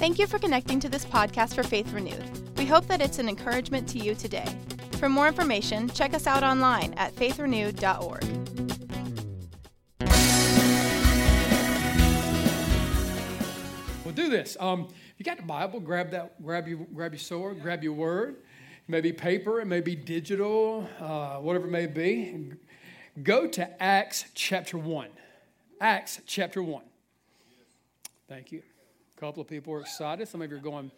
Thank you for connecting to this podcast for Faith Renewed. We hope that it's an encouragement to you today. For more information, check us out online at faithrenewed.org. We'll do this. Um, you got the Bible, grab that, grab your, grab your sword, grab your word. It may be paper, it may be digital, uh, whatever it may be. Go to Acts chapter 1. Acts chapter 1. Thank you. A couple of people are excited. Some of you are going,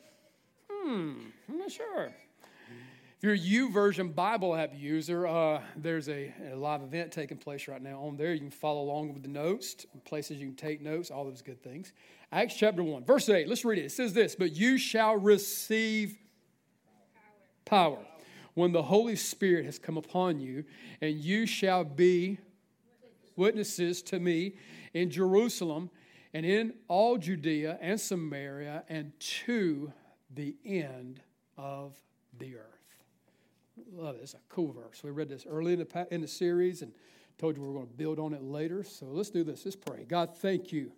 hmm, I'm not sure. If you're YouVersion Bible app user, uh, there's a, a, live event taking place right now on there. You can follow along with the notes, places you can take notes, all those good things. Acts chapter 1, verse 8. Let's read it. It says this But you shall receive power when the Holy Spirit has come upon you, and you shall be witnesses to me in Jerusalem and in all Judea and Samaria and to the end of the earth. Love it. It's a cool verse. We read this early in the, in the series and told you we are going to build on it later. So let's do this. Let's pray. God, thank you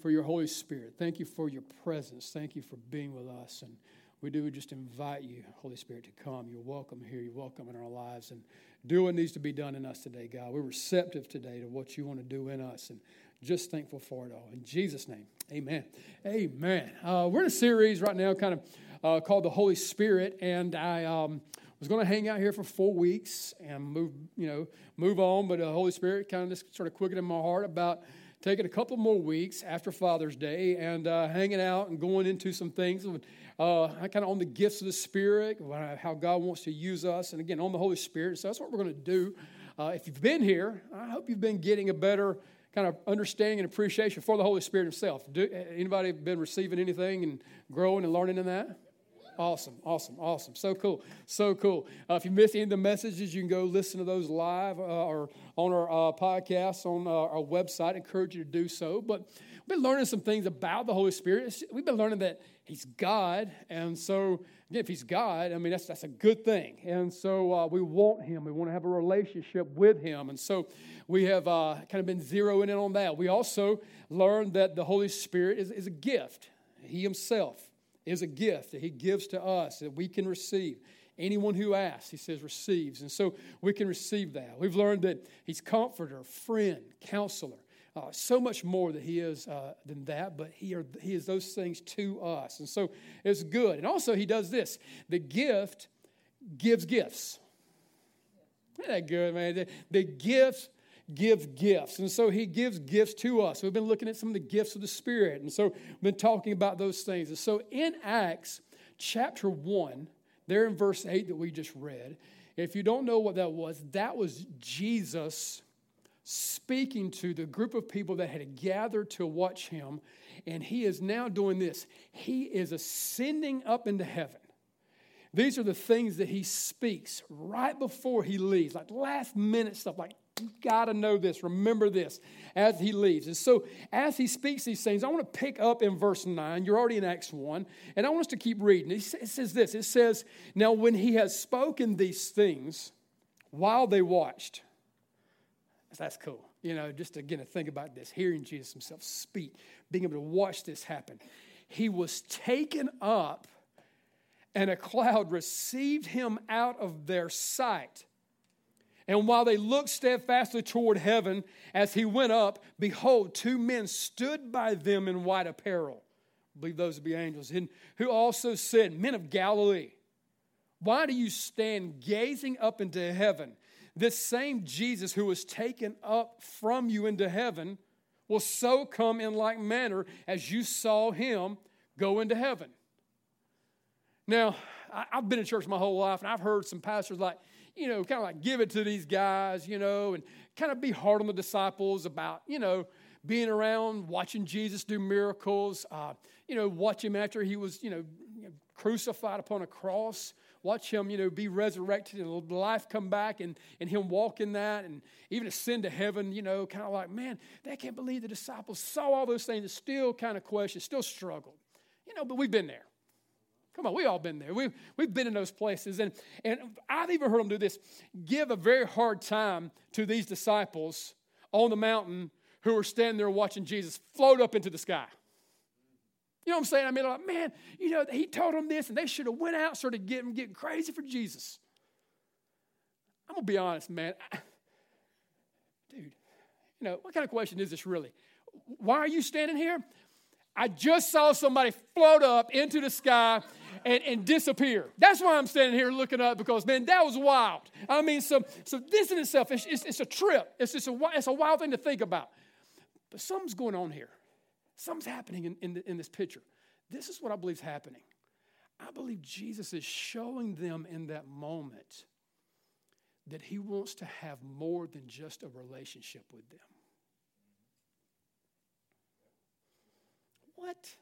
for your Holy Spirit. Thank you for your presence. Thank you for being with us. And we do just invite you, Holy Spirit, to come. You're welcome here. You're welcome in our lives. And do what needs to be done in us today, God. We're receptive today to what you want to do in us. And just thankful for it all. In Jesus' name, amen. Amen. Uh, we're in a series right now kind of uh, called The Holy Spirit, and I um, was going to hang out here for four weeks and move, you know, move on, but the Holy Spirit kind of just sort of quickened in my heart about taking a couple more weeks after Father's Day and uh, hanging out and going into some things. Uh, kind of on the gifts of the Spirit, how God wants to use us, and again on the Holy Spirit. So that's what we're going to do. Uh, if you've been here, I hope you've been getting a better kind of understanding and appreciation for the Holy Spirit Himself. Do, anybody been receiving anything and growing and learning in that? Awesome, awesome, awesome. So cool, so cool. Uh, if you miss any of the messages, you can go listen to those live uh, or on our uh, podcast on uh, our website. I encourage you to do so. But we've been learning some things about the Holy Spirit. We've been learning that He's God, and so again, if He's God, I mean that's that's a good thing. And so uh, we want Him. We want to have a relationship with Him, and so we have uh, kind of been zeroing in on that. We also learned that the Holy Spirit is, is a gift. He Himself is a gift that He gives to us that we can receive. Anyone who asks, He says, receives. And so we can receive that. We've learned that He's comforter, friend, counselor. Uh, so much more that he is uh, than that, but he, are, he is those things to us. And so it's good. And also, he does this the gift gives gifts. Isn't that good, man? The, the gift give gifts. And so he gives gifts to us. We've been looking at some of the gifts of the Spirit. And so we've been talking about those things. And so in Acts chapter 1, there in verse 8 that we just read, if you don't know what that was, that was Jesus speaking to the group of people that had gathered to watch him. And he is now doing this. He is ascending up into heaven. These are the things that he speaks right before he leaves, like last minute stuff, like you got to know this, remember this as he leaves. And so, as he speaks these things, I want to pick up in verse 9. You're already in Acts 1, and I want us to keep reading. It says this It says, Now, when he has spoken these things while they watched, that's cool. You know, just again to think about this, hearing Jesus himself speak, being able to watch this happen. He was taken up, and a cloud received him out of their sight. And while they looked steadfastly toward heaven as he went up, behold, two men stood by them in white apparel. I believe those to be angels. And who also said, Men of Galilee, why do you stand gazing up into heaven? This same Jesus who was taken up from you into heaven will so come in like manner as you saw him go into heaven. Now, I've been in church my whole life, and I've heard some pastors like, you know, kind of like give it to these guys, you know, and kind of be hard on the disciples about, you know, being around, watching Jesus do miracles, uh, you know, watch him after he was, you know, crucified upon a cross, watch him, you know, be resurrected and life come back and, and him walk in that and even ascend to heaven, you know, kind of like, man, they can't believe the disciples saw all those things and still kind of question, still struggled. You know, but we've been there. Come on, we all been there. We've, we've been in those places. And, and I've even heard them do this give a very hard time to these disciples on the mountain who were standing there watching Jesus float up into the sky. You know what I'm saying? I mean, like, man, you know, he told them this, and they should have went out, started getting getting crazy for Jesus. I'm gonna be honest, man. Dude, you know, what kind of question is this really? Why are you standing here? I just saw somebody float up into the sky and, and disappear. That's why I'm standing here looking up because, man, that was wild. I mean, so, so this in itself, it's, it's, it's a trip. It's just a, it's a wild thing to think about. But something's going on here. Something's happening in, in, in this picture. This is what I believe is happening. I believe Jesus is showing them in that moment that he wants to have more than just a relationship with them. What?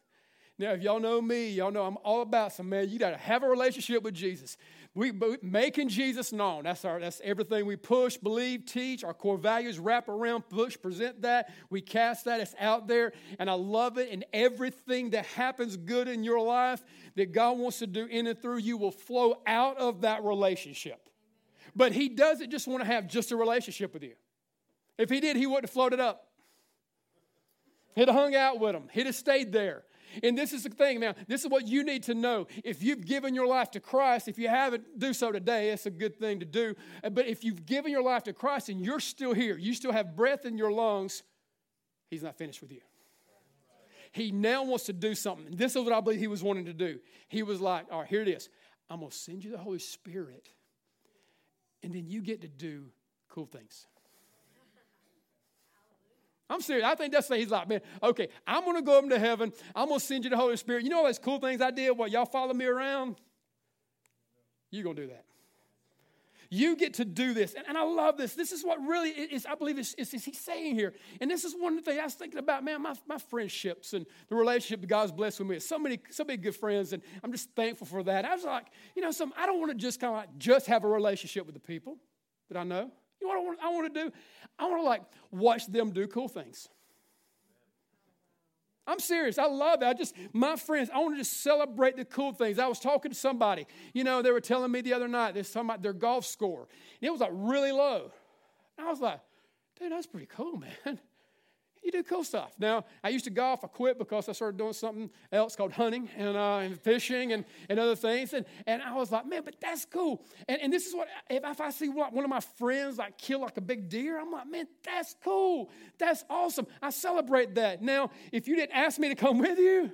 Now, if y'all know me, y'all know I'm all about some man. You got to have a relationship with Jesus. We making Jesus known. That's our. That's everything we push, believe, teach. Our core values wrap around, push, present that. We cast that. It's out there, and I love it. And everything that happens good in your life that God wants to do in and through you will flow out of that relationship. But He doesn't just want to have just a relationship with you. If He did, He wouldn't have floated up. He'd have hung out with them. He'd have stayed there. And this is the thing now, this is what you need to know. If you've given your life to Christ, if you haven't, do so today. It's a good thing to do. Uh, but if you've given your life to Christ and you're still here, you still have breath in your lungs, He's not finished with you. He now wants to do something. This is what I believe He was wanting to do. He was like, all right, here it is. I'm going to send you the Holy Spirit, and then you get to do cool things. I'm serious. I think that's the thing. he's like, man, okay, I'm going to go up into heaven. I'm going to send you the Holy Spirit. You know all those cool things I did? What, y'all follow me around? You're going to do that. You get to do this. And, and, I love this. This is what really is, I believe, is, is, is he's saying here. And this is one of the things I was thinking about, man, my, my friendships and the relationship that God's blessed with me. So many, so many good friends, and I'm just thankful for that. I was like, you know, some, I don't want to just kind of like just have a relationship with the people that I know. You know what I want, to do? I want to like watch them do cool things. I'm serious. I love it. I just, my friends, I want to just celebrate the cool things. I was talking to somebody, you know, they were telling me the other night, they're talking about their golf score. And it was like really low. And I was like, dude, that's pretty cool, man you do cool stuff. Now, I used to golf. I quit because I started doing something else called hunting and, uh, and fishing and, and other things. And, and I was like, man, but that's cool. And, and this is what, if, if I see one of my friends like kill like a big deer, I'm like, man, that's cool. That's awesome. I celebrate that. Now, if you didn't ask me to come with you,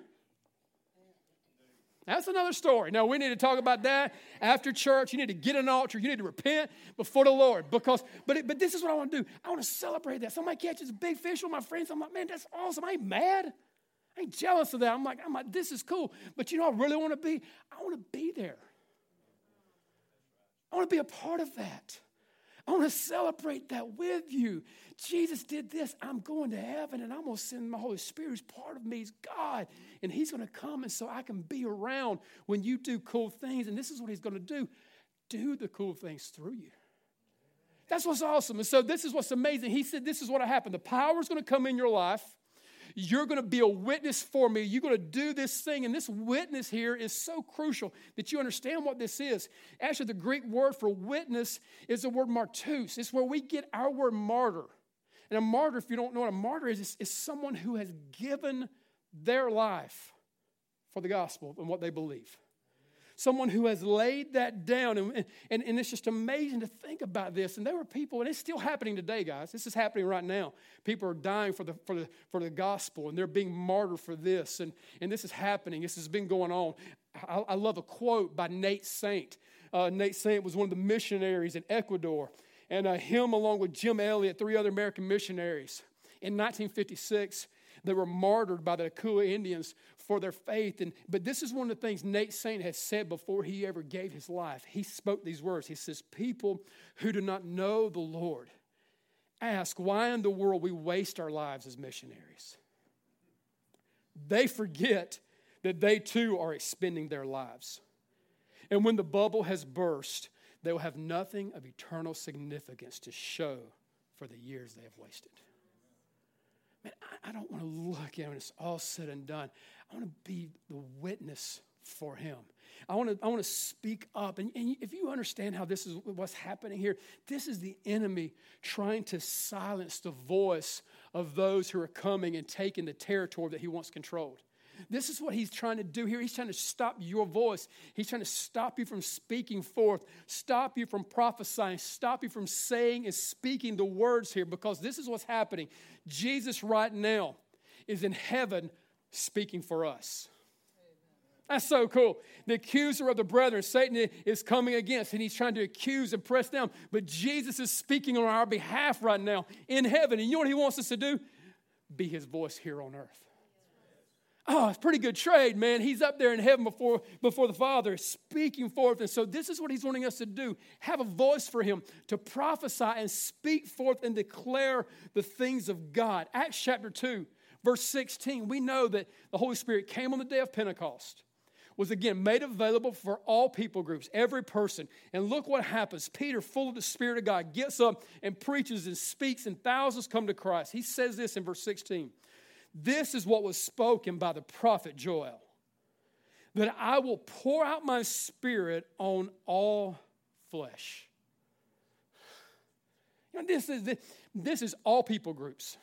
that's another story. Now, we need to talk about that after church. You need to get an altar. You need to repent before the Lord. Because, but, it, but this is what I want to do. I want to celebrate that. Somebody catches a big fish with my friends. I'm like, man, that's awesome. I ain't mad. I ain't jealous of that. I'm like, I'm like, this is cool. But you know, I really want to be. I want to be there. I want to be a part of that. I want to celebrate that with you. Jesus did this. I'm going to heaven and I'm going to send my Holy Spirit who's part of me. He's God. And He's going to come and so I can be around when you do cool things. And this is what He's going to do do the cool things through you. That's what's awesome. And so this is what's amazing. He said, This is what happened. The power is going to come in your life. You're going to be a witness for me. You're going to do this thing. And this witness here is so crucial that you understand what this is. Actually, the Greek word for witness is the word martus. It's where we get our word martyr. And a martyr, if you don't know what a martyr is, is, is someone who has given their life for the gospel and what they believe someone who has laid that down. And, and, and it's just amazing to think about this. And there were people, and it's still happening today, guys. This is happening right now. People are dying for the, for the, for the gospel, and they're being martyred for this. And, and this is happening. This has been going on. I, I love a quote by Nate Saint. Uh, Nate Saint was one of the missionaries in Ecuador. And uh, him, along with Jim Elliot, three other American missionaries, in 1956, they were martyred by the Auca Indians for their faith. And, but this is one of the things Nate Saint has said before he ever gave his life. He spoke these words. He says, People who do not know the Lord ask why in the world we waste our lives as missionaries. They forget that they too are expending their lives. And when the bubble has burst, they will have nothing of eternal significance to show for the years they have wasted. Man, I, I don't want to look at when it's all said and done. I want to be the witness for him. I want to, I want to speak up. And, and if you understand how this is what's happening here, this is the enemy trying to silence the voice of those who are coming and taking the territory that he wants controlled. This is what he's trying to do here. He's trying to stop your voice. He's trying to stop you from speaking forth, stop you from prophesying, stop you from saying and speaking the words here because this is what's happening. Jesus, right now, is in heaven speaking for us. That's so cool. The accuser of the brethren, Satan is coming against, and he's trying to accuse and press down. But Jesus is speaking on our behalf right now in heaven. And you know what he wants us to do? Be his voice here on earth. Oh, it's pretty good trade, man. He's up there in heaven before, before the Father, speaking forth. And so, this is what he's wanting us to do have a voice for him, to prophesy and speak forth and declare the things of God. Acts chapter 2, verse 16, we know that the Holy Spirit came on the day of Pentecost was again made available for all people groups, every person. And look what happens. Peter, full of the Spirit of God, gets up and preaches and speaks, and thousands come to Christ. He says this in verse 16 This is what was spoken by the prophet Joel that I will pour out my Spirit on all flesh. You know, this is, this is all people groups.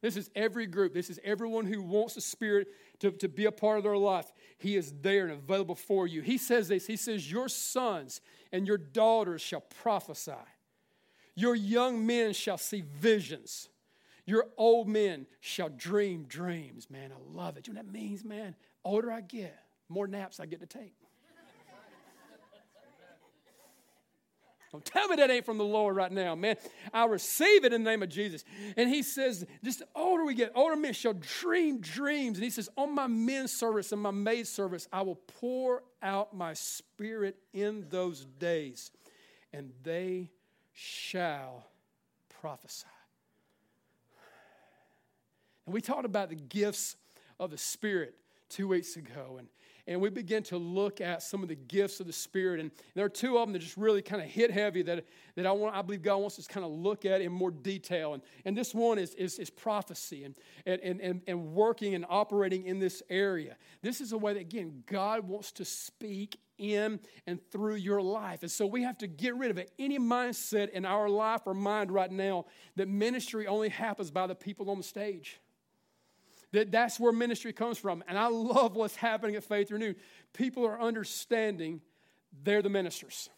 This is every group. This is everyone who wants the Spirit to, to be a part of their life. He is there and available for you. He says this He says, Your sons and your daughters shall prophesy, your young men shall see visions. Your old men shall dream dreams. Man, I love it. You know what that means, man? Older I get, more naps I get to take. Don't tell me that ain't from the Lord right now, man. I receive it in the name of Jesus. And he says, just the older we get, older men shall dream dreams. And he says, on my men's service and my maid service, I will pour out my spirit in those days, and they shall prophesy. And we talked about the gifts of the Spirit two weeks ago. And and we begin to look at some of the gifts of the Spirit. And there are two of them that just really kind of hit heavy that, that I, want, I believe God wants us to kind of look at in more detail. And, and this one is, is, is prophecy and, and, and, and working and operating in this area. This is a way that, again, God wants to speak in and through your life. And so we have to get rid of it. Any mindset in our life or mind right now that ministry only happens by the people on the stage. That that's where ministry comes from. And I love what's happening at Faith Renewed. People are understanding they're the ministers.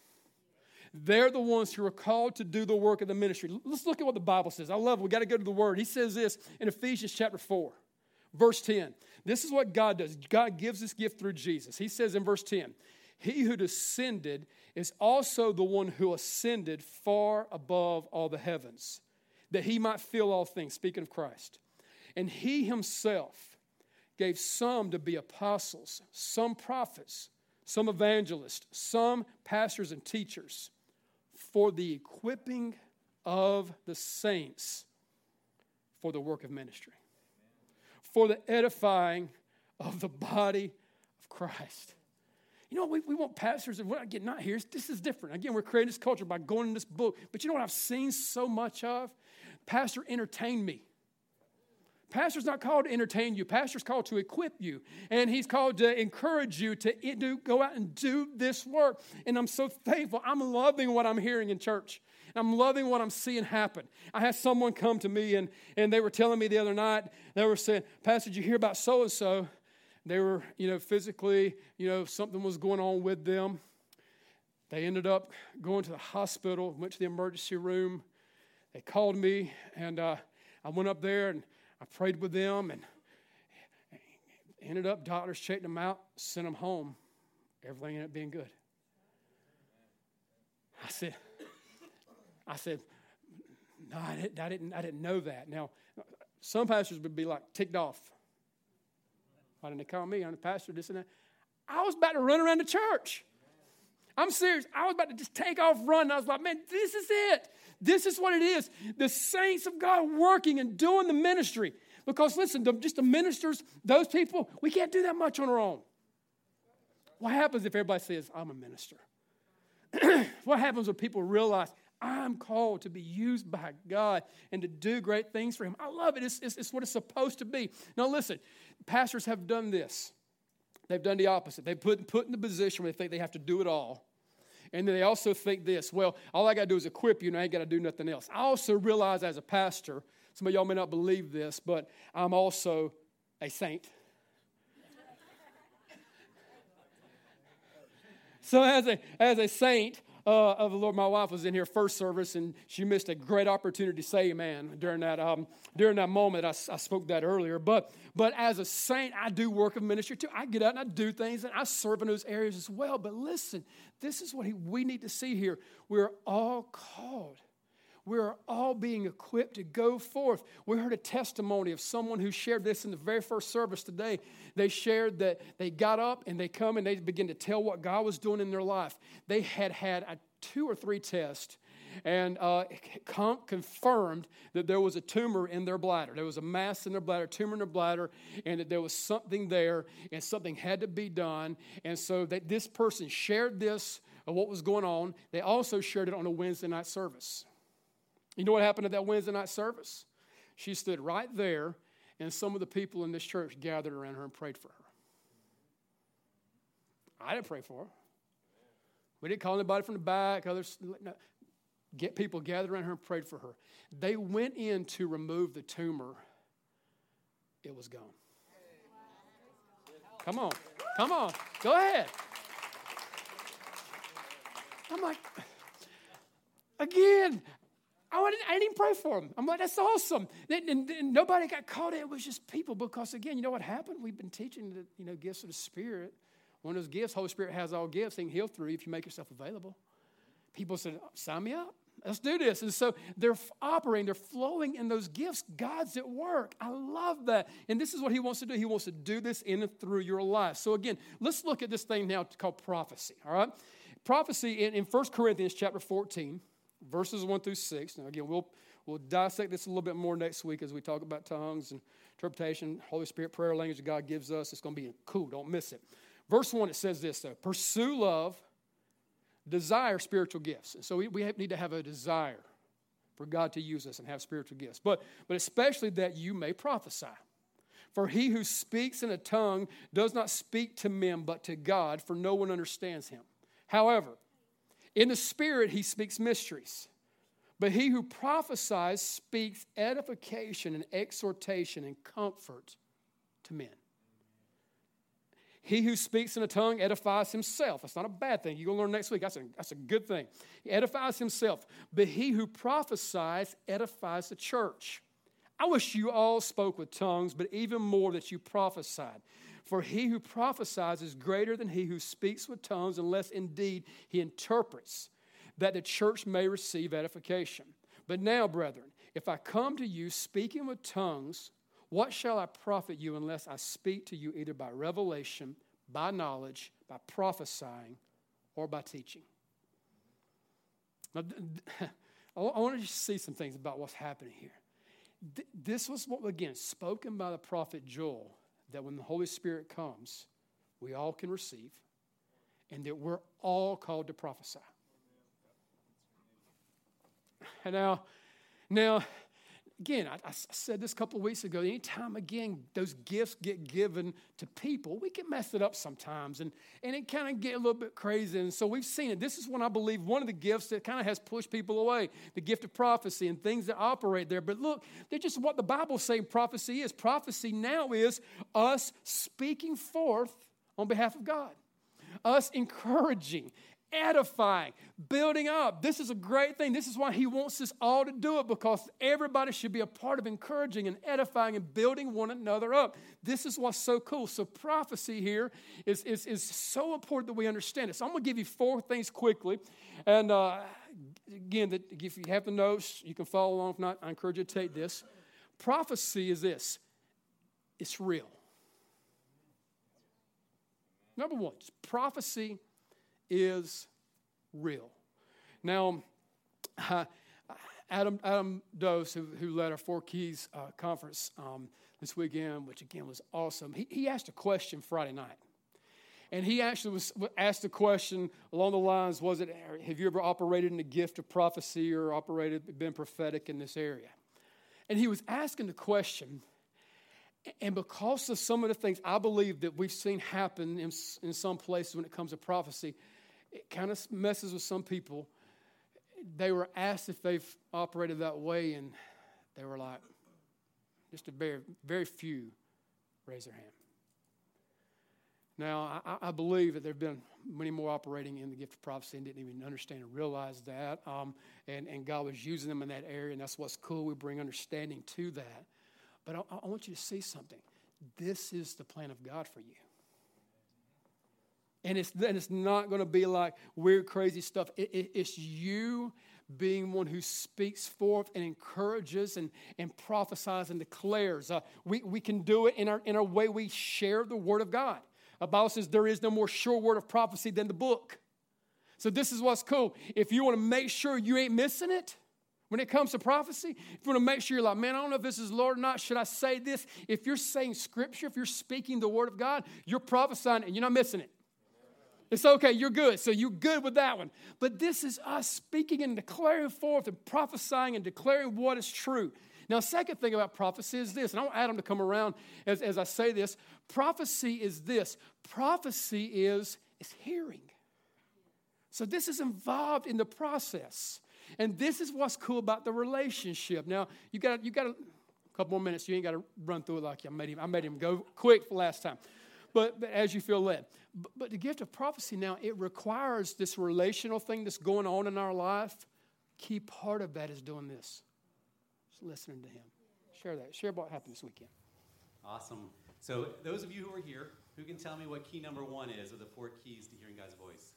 They're the ones who are called to do the work of the ministry. Let's look at what the Bible says. I love it. We got to go to the word. He says this in Ephesians chapter 4, verse 10. This is what God does. God gives this gift through Jesus. He says in verse 10, He who descended is also the one who ascended far above all the heavens, that he might fill all things. Speaking of Christ. And he himself gave some to be apostles, some prophets, some evangelists, some pastors and teachers for the equipping of the saints for the work of ministry, for the edifying of the body of Christ. You know, we, we want pastors, and again, not here, this is different. Again, we're creating this culture by going in this book. But you know what I've seen so much of? Pastor, entertain me. Pastor's not called to entertain you. Pastor's called to equip you. And he's called to encourage you to go out and do this work. And I'm so thankful. I'm loving what I'm hearing in church. I'm loving what I'm seeing happen. I had someone come to me and, and they were telling me the other night, they were saying, Pastor, did you hear about so and so? They were, you know, physically, you know, something was going on with them. They ended up going to the hospital, went to the emergency room. They called me, and uh, I went up there and I prayed with them and ended up, doctors checked them out, sent them home. Everything ended up being good. I said, I said, no, I didn't, I didn't, I didn't know that. Now, some pastors would be like ticked off. Why didn't they call me? I'm the pastor, this and that. I was about to run around the church. I'm serious. I was about to just take off running. I was like, man, this is it. This is what it is. The saints of God working and doing the ministry. Because listen, just the ministers, those people, we can't do that much on our own. What happens if everybody says, I'm a minister? what happens when people realize I'm called to be used by God and to do great things for Him? I love it. It's, it's, it's what it's supposed to be. Now, listen, pastors have done this. They've done the opposite. They've put, put in the position where they think they have to do it all. And then they also think this well, all I got to do is equip you, and I ain't got to do nothing else. I also realize as a pastor, some of y'all may not believe this, but I'm also a saint. so, as a, as a saint, uh, of the Lord. My wife was in here first service, and she missed a great opportunity to say amen during that, um, during that moment. I, I spoke that earlier. But, but as a saint, I do work of ministry too. I get out and I do things, and I serve in those areas as well. But listen, this is what we need to see here. We're all called we're all being equipped to go forth. We heard a testimony of someone who shared this in the very first service today. They shared that they got up and they come and they begin to tell what God was doing in their life. They had had a two or three tests and uh, confirmed that there was a tumor in their bladder. There was a mass in their bladder, tumor in their bladder, and that there was something there, and something had to be done. And so that this person shared this of what was going on. They also shared it on a Wednesday night service. You know what happened at that Wednesday night service? She stood right there, and some of the people in this church gathered around her and prayed for her. I didn't pray for her. We didn't call anybody from the back. Others, no. get people gathered around her and prayed for her. They went in to remove the tumor. It was gone. Come on, come on, go ahead. I'm like, again, Oh, I didn't, I didn't even pray for them. I'm like, that's awesome. And, and, and, nobody got caught. It was just people because, again, you know what happened? We've been teaching the you know, gifts of the Spirit. One of those gifts, Holy Spirit has all gifts. He can heal through you if you make yourself available. People said, sign me up. Let's do this. And so they're operating, they're flowing in those gifts. God's at work. I love that. And this is what He wants to do. He wants to do this in and through your life. So again, let's look at this thing now called prophecy. All right? Prophecy in, in 1 Corinthians chapter 14 verses 1 through 6. Now, again, we'll, we'll dissect this a little bit more next week as we talk about tongues and interpretation, Holy Spirit prayer language that God gives us. It's going to be cool. Don't miss it. Verse 1, it says this, though Pursue love, desire spiritual gifts. so we, we need to have a desire for God to use us and have spiritual gifts, but, but especially that you may prophesy. For he who speaks in a tongue does not speak to men, but to God, for no one understands him. However, in the Spirit, he speaks mysteries. But he who prophesies speaks edification and exhortation and comfort to men. He who speaks in a tongue edifies himself. That's not a bad thing. You're going to learn next week. That's a, that's a good thing. He edifies himself. But he who prophesies edifies the church. I wish you all spoke with tongues, but even more that you prophesied. For he who prophesies is greater than he who speaks with tongues, unless indeed he interprets, that the church may receive edification. But now, brethren, if I come to you speaking with tongues, what shall I profit you unless I speak to you either by revelation, by knowledge, by prophesying, or by teaching? Now, I want to see some things about what's happening here. This was what, again, spoken by the prophet Joel that when the Holy Spirit comes, we all can receive, and that we're all called to prophesy. And now, now, again, I, I, said this a couple of weeks ago. Anytime, again, those gifts get given to people, we can mess it up sometimes and, and it kind of get a little bit crazy. And so we've seen it. This is when I believe one of the gifts that kind of has pushed people away the gift of prophecy and things that operate there. But look, they're just what the Bible saying prophecy is. Prophecy now is us speaking forth on behalf of God, us encouraging edifying, building up. This is a great thing. This is why he wants us all to do it because everybody should be a part of encouraging and edifying and building one another up. This is what's so cool. So, prophecy here is, is, is so important that we understand it. So, I'm going to give you four things quickly. And uh, again, that if you have the notes, you can follow along. If not, I encourage you to take this. Prophecy is this it's real. Number one, prophecy is real. Now, uh, Adam, Adam Dose, who, who led our Four Keys uh, conference um, this weekend, which again was awesome, he, he asked a question Friday night. And he actually was asked a question along the lines Was it, have you ever operated in the gift of prophecy or operated, been prophetic in this area? And he was asking the question, and because of some of the things I believe that we've seen happen in, in some places when it comes to prophecy, it kind of messes with some people. They were asked if they've operated that way, and they were like, just a very, very few raise their hand. Now, I, I, believe that there have been many more operating in the gift of prophecy and didn't even understand and realize that. Um, and, and God was using them in that area, and that's what's cool. We bring understanding to that. But I, I want you to see something. This is the plan of God for you. And it's, and it's not going to be like weird, crazy stuff. It, it, it's you being one who speaks forth and encourages and, and prophesies and declares. Uh, we, we can do it in our, in our way we share the Word of God. The Bible says there is no more sure word of prophecy than the book. So this is what's cool. If you want to make sure you ain't missing it, when it comes to prophecy, if you want to make sure you're like, man, I don't know if this is Lord or not, should I say this? If you're saying scripture, if you're speaking the word of God, you're prophesying and you're not missing it. It's okay, you're good. So you're good with that one. But this is us speaking and declaring forth and prophesying and declaring what is true. Now, second thing about prophecy is this, and I want Adam to come around as, as I say this. Prophecy is this prophecy is, is hearing. So this is involved in the process. And this is what's cool about the relationship. Now, you got you got a couple more minutes. You ain't got to run through it like I made him. I made him go quick for last time but, but as you feel led. But, but the gift of prophecy now, it requires this relational thing that's going on in our life. Key part of that is doing this, just listening to Him. Share that. Share what happened this weekend. Awesome. So, those of you who are here, who can tell me what key number one is of the four keys to hearing God's voice?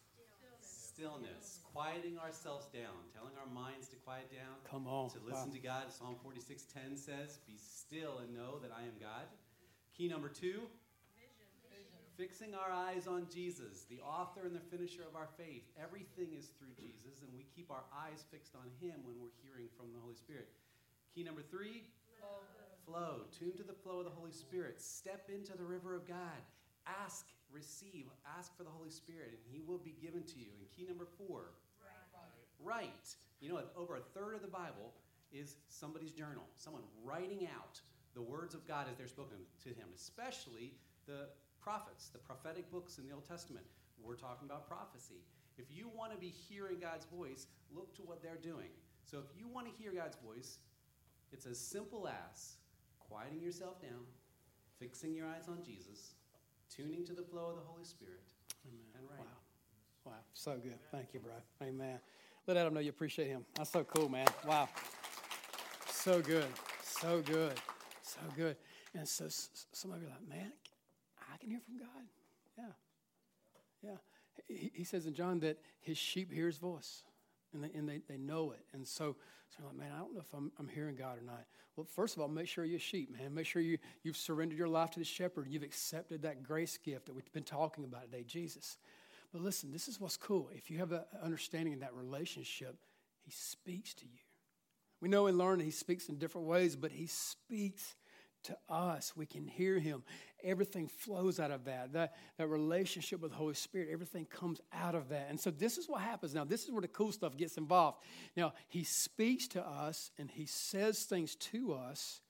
Stillness, quieting ourselves down, telling our minds to quiet down. Come on. To listen wow. to God. Psalm 46:10 says, "Be still and know that I am God." Key number two, fixing our eyes on Jesus, the author and the finisher of our faith. Everything is through Jesus, and we keep our eyes fixed on Him when we're hearing from the Holy Spirit. Key number three flow. flow. Tune to the flow of the Holy Spirit. Step into the river of God. Ask, receive, ask for the Holy Spirit, and He will be given to you. And key number four write. write. You know, over a third of the Bible is somebody's journal, someone writing out the words of God as they're spoken to him, especially the prophets, the prophetic books in the Old Testament. We're talking about prophecy. If you want to be hearing God's voice, look to what they're doing. So if you want to hear God's voice, it's as simple as quieting yourself down, fixing your eyes on Jesus, tuning to the flow of the Holy Spirit, Amen. and write. Wow. Wow. So good. Thank you, bro. Amen. Let Adam know you appreciate him. That's so cool, man. Wow. So good. So good. So good. And so some of you are like, man, I can hear from God. Yeah. Yeah. He, he says in John that his sheep hear his voice and they, and they, they know it. And so, so like, man, I don't know if I'm, I'm hearing God or not. Well, first of all, make sure you're a sheep, man. Make sure you, you've surrendered your life to the shepherd. You've accepted that grace gift that we've been talking about today, Jesus. But listen, this is what's cool. If you have an understanding of that relationship, he speaks to you. We know and learn he speaks in different ways, but he speaks to us. We can hear him. Everything flows out of that. That, that relationship with the Holy Spirit, everything comes out of that. And so this is what happens. Now, this is where the cool stuff gets involved. Now, he speaks to us and he says things to us.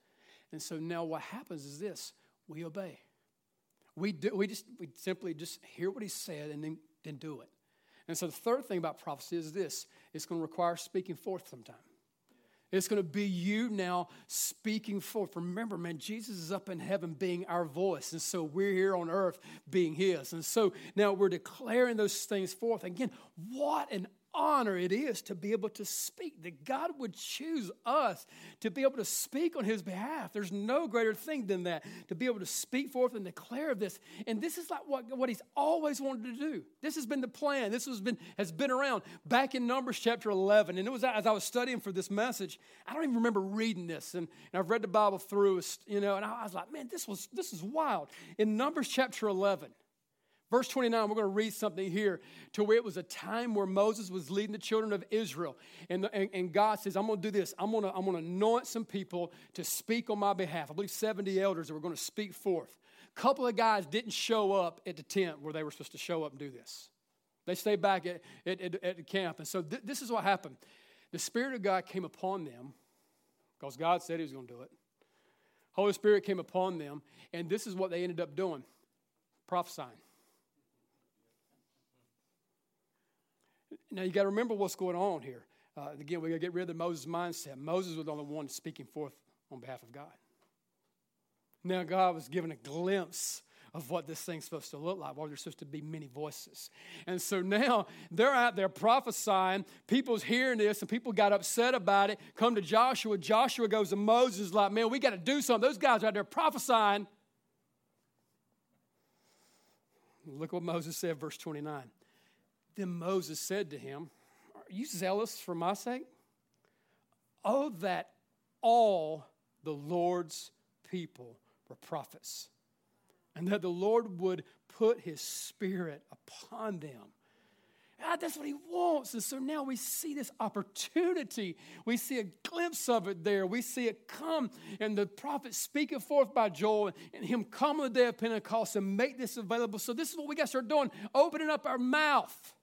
And so now what happens is this we obey. We, do, we just we simply just hear what he said and then, then do it. And so the third thing about prophecy is this it's going to require speaking forth sometime. It's going to be you now speaking forth. Remember, man, Jesus is up in heaven being our voice. And so we're here on earth being his. And so now we're declaring those things forth. Again, what an honor it is to be able to speak, that God would choose us to be able to speak on His behalf. There's no greater thing than that, to be able to speak forth and declare this. And this is like what, what He's always wanted to do. This has been the plan. This has been, has been around back in Numbers chapter 11. And it was as I was studying for this message, I don't even remember reading this. And, and I've read the Bible through, you know, and I was like, man, this, was, this is wild. In Numbers chapter 11, Verse 29, we're going to read something here to where it was a time where Moses was leading the children of Israel. And, the, and, and, God says, I'm going to do this. I'm going to, I'm going to anoint some people to speak on my behalf. I believe 70 elders that were going to speak forth. A couple of guys didn't show up at the tent where they were supposed to show up and do this. They stayed back at, at, at, at the camp. And so th- this is what happened. The Spirit of God came upon them because God said He was going to do it. Holy Spirit came upon them. And this is what they ended up doing prophesying. Now you got to remember what's going on here. Uh, again, we got to get rid of the Moses mindset. Moses was the only one speaking forth on behalf of God. Now God was given a glimpse of what this thing's supposed to look like. Well, there's supposed to be many voices. And so now they're out there prophesying. People's hearing this, and people got upset about it. Come to Joshua. Joshua goes to Moses, like, man, we got to do something. Those guys are out there prophesying. Look what Moses said, verse 29. Then Moses said to him, Are you zealous for my sake? Oh, that all the Lord's people were prophets, and that the Lord would put his spirit upon them. God, that's what he wants. And so now we see this opportunity. We see a glimpse of it there. We see it come, and the prophet speaking forth by Joel, and him come on the day of Pentecost and make this available. So this is what we got to start doing opening up our mouth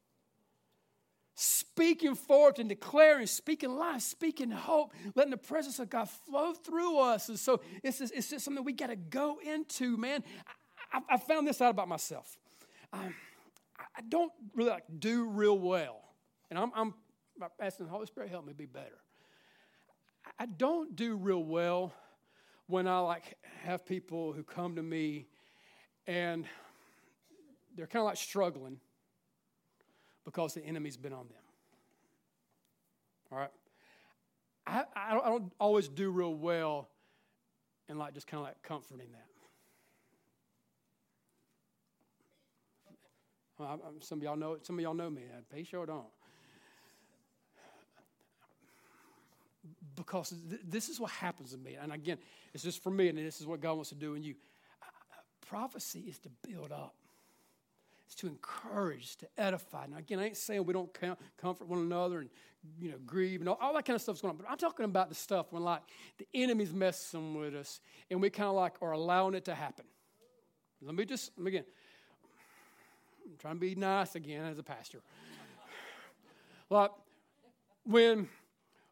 speaking forth and declaring, speaking life, speaking hope, letting the presence of God flow through us. And so it's just, it's just something we got to go into, man. I, I, found this out about myself. Um, I don't really like do real well, and I'm, I'm asking the Holy Spirit help me be better. I don't do real well when I like have people who come to me and they're kind of like struggling because the enemy's been on them. All right? I, I, don't, always do real well in like just kind of like comforting that. Well, some of y'all know some of y'all know me. Uh, Pay sure don't. Because th- this is what happens to me. And again, it's just for me, and this is what God wants to do in you. prophecy is to build up. It's to encourage, to edify. Now, again, I ain't saying we don't comfort one another and you know grieve and all, that kind of stuff's going on, but I'm talking about the stuff when like the enemy's messing with us and we kind of like are allowing it to happen. Let me just again. I'm trying to be nice again as a pastor. like when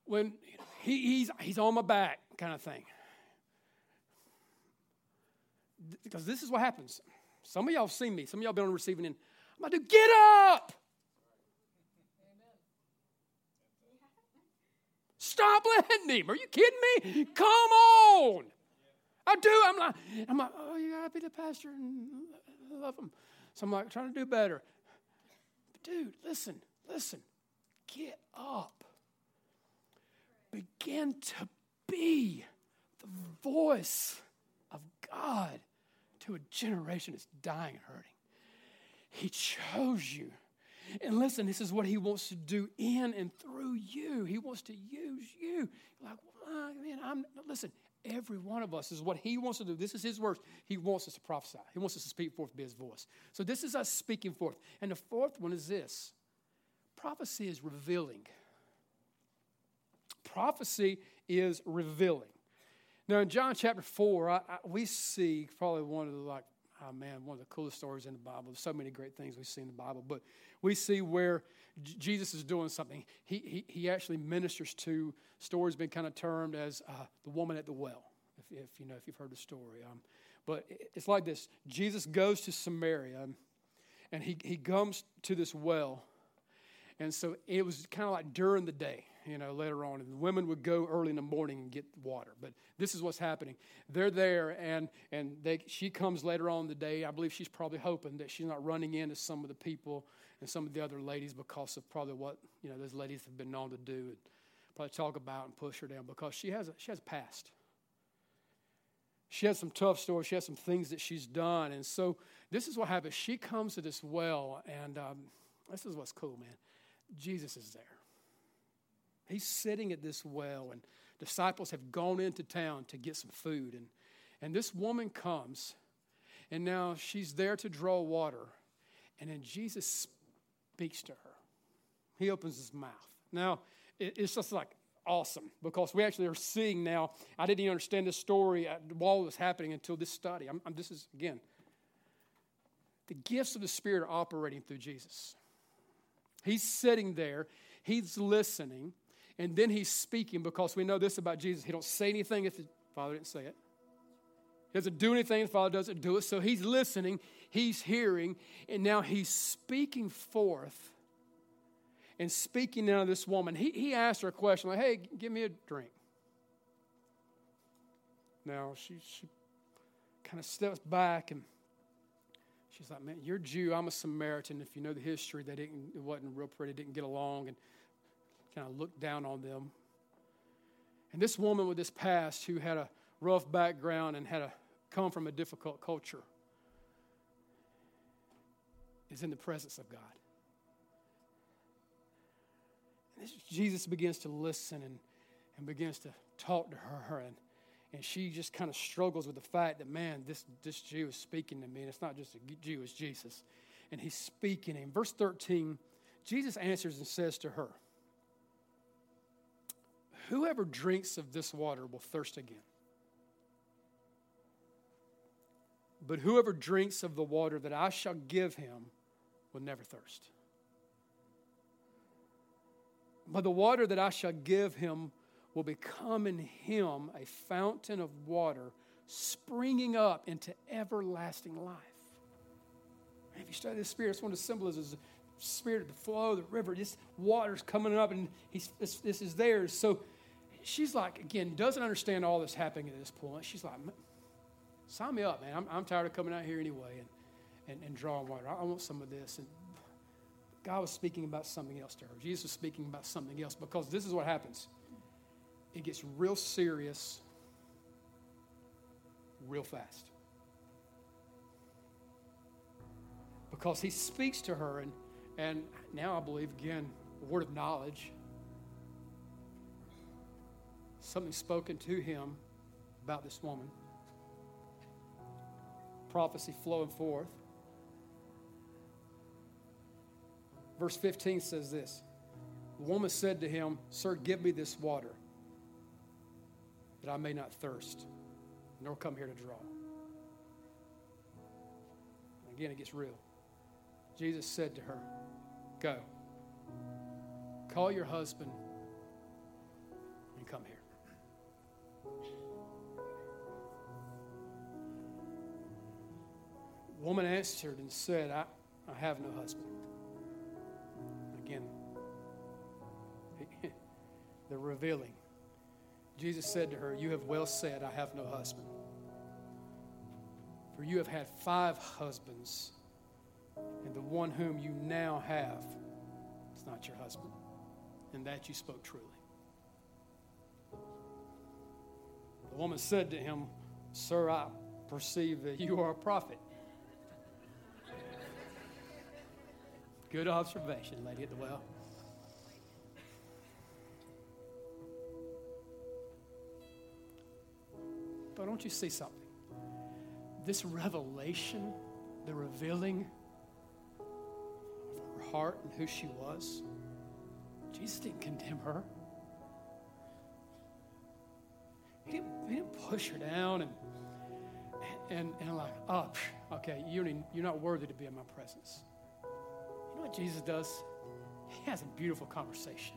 when he, he's he's on my back kind of thing. Because this is what happens. Some of y'all have seen me. Some of y'all been on receiving end. I'm going to get up. Stop letting him. Are you kidding me? Come on. I do. I'm like, I'm like, oh, you gotta be the pastor and love him. So I'm like trying to do better. But dude, listen, listen. Get up. Begin to be the voice of God to a generation that's dying and hurting. He chose you. And listen, this is what he wants to do in and through you. He wants to use you. You're like, well, man, I'm listen, every one of us is what he wants to do. This is his words. He wants us to prophesy. He wants us to speak forth his voice. So this is us speaking forth. And the fourth one is this. Prophecy is revealing. Prophecy is revealing. Now, in John chapter 4, I, I, we see probably one of the, like, oh man, one of the coolest stories in the Bible. There's so many great things we see in the Bible, but we see where Jesus is doing something. He, he, he actually ministers to stories been kind of termed as uh, the woman at the well, if, if, you know, if you've heard the story. Um, but it's like this Jesus goes to Samaria, and he, he comes to this well. And so it was kind of like during the day you know, later on. And the women would go early in the morning and get water. But this is what's happening. They're there, and, and they, she comes later on the day. I believe she's probably hoping that she's not running into some of the people and some of the other ladies because of probably what, you know, those ladies have been known to do and probably talk about and push her down because she has a, she has a past. She has some tough stories. She has some things that she's done. And so this is what happens. She comes to this well, and um, this is what's cool, man. Jesus is there. He's sitting at this well, and disciples have gone into town to get some food. And, and this woman comes, and now she's there to draw water. And then Jesus speaks to her. He opens his mouth. Now, it, it's just like awesome because we actually are seeing now. I didn't even understand this story uh, while it was happening until this study. I'm, I'm, this is, again, the gifts of the Spirit are operating through Jesus. He's sitting there, he's listening, and then he's speaking because we know this about Jesus. He don't say anything if the Father didn't say it. He doesn't do anything if the Father doesn't do it. So he's listening, he's hearing, and now he's speaking forth and speaking now to this woman. He, he asked her a question like, hey, give me a drink. Now she, she kind of steps back and She's like, man, you're Jew, I'm a Samaritan. If you know the history, they didn't, it wasn't real pretty, didn't get along, and kind of looked down on them. And this woman with this past who had a rough background and had a, come from a difficult culture is in the presence of God. And Jesus begins to listen and, and begins to talk to her, and, and she just kind of struggles with the fact that, man, this, this Jew is speaking to me, and it's not just a Jew, it's Jesus. And he's speaking. In verse 13, Jesus answers and says to her, Whoever drinks of this water will thirst again. But whoever drinks of the water that I shall give him will never thirst. But the water that I shall give him will become in him a fountain of water springing up into everlasting life. if you study the Spirit, it's one of the symbolisms the Spirit, the flow, the river, just water's coming up, and he's, this, this is theirs. So she's like, again, doesn't understand all that's happening at this point. She's like, sign me up, man. I'm, I'm tired of coming out here anyway and, and, and drawing water. I, I want some of this. And God was speaking about something else to her. Jesus was speaking about something else because this is what happens it gets real serious real fast. Because he speaks to her, and, and now I believe, again, a word of knowledge, something spoken to him about this woman, prophecy flowing forth. Verse 15 says this The woman said to him, Sir, give me this water that I may not thirst, nor come here to draw. Again, it gets real. Jesus said to her, Go, call your husband The woman answered and said, I, I have no husband. Again, the revealing. Jesus said to her, You have well said, I have no husband. For you have had five husbands, and the one whom you now have is not your husband. And that you spoke truly. The woman said to him, Sir, I perceive that you are a prophet. Good observation, lady at the well. But don't you see something? This revelation, the revealing of her heart and who she was, Jesus didn't condemn her. He didn't, he didn't push her down and, and, and like, oh, okay, you're, you're not worthy to be in my presence. Know what Jesus does? He has a beautiful conversation.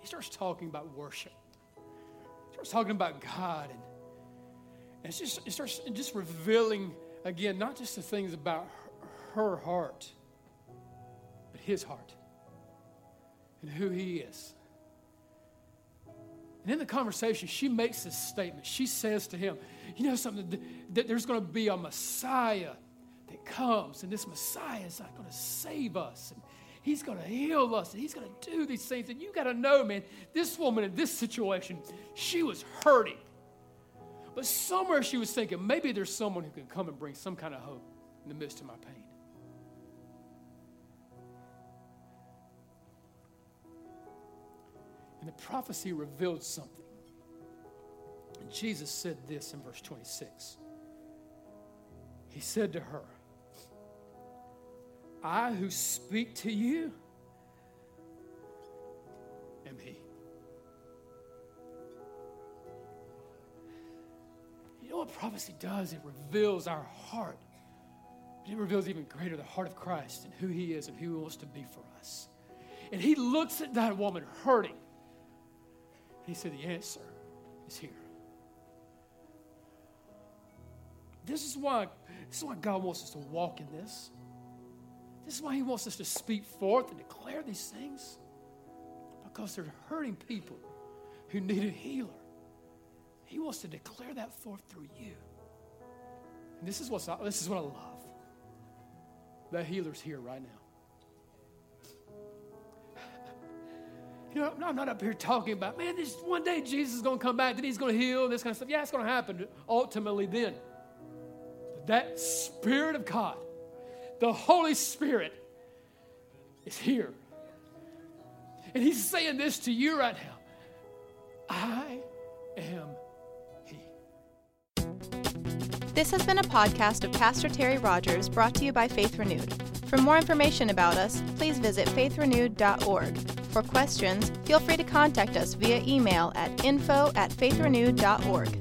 He starts talking about worship He starts talking about God and, and it's just, it starts just revealing again, not just the things about her, her heart, but his heart and who he is. And in the conversation, she makes this statement. She says to him, You know something? That there's going to be a Messiah that comes, and this Messiah is not going to save us. And He's going to heal us and He's going to do these things. And you got to know, man, this woman in this situation, she was hurting. But somewhere she was thinking, maybe there's someone who can come and bring some kind of hope in the midst of my pain. And the prophecy revealed something. And Jesus said this in verse 26. He said to her, I who speak to you am He. You know what prophecy does? It reveals our heart. But it reveals even greater the heart of Christ and who He is and who He wants to be for us. And He looks at that woman hurting. He said, The answer is here. This is why, this is why God wants us to walk in this. This is why he wants us to speak forth and declare these things. Because they're hurting people who need a healer. He wants to declare that forth through you. And this is, what's, this is what I love. the healer's here right now. You know, I'm not up here talking about, man, this one day Jesus is going to come back, then he's going to heal, and this kind of stuff. Yeah, it's going to happen ultimately then. But that Spirit of God, the Holy Spirit, is here. And he's saying this to you right now I am He. This has been a podcast of Pastor Terry Rogers brought to you by Faith Renewed. For more information about us, please visit faithrenewed.org. For questions, feel free to contact us via email at info at faithrenewed.org.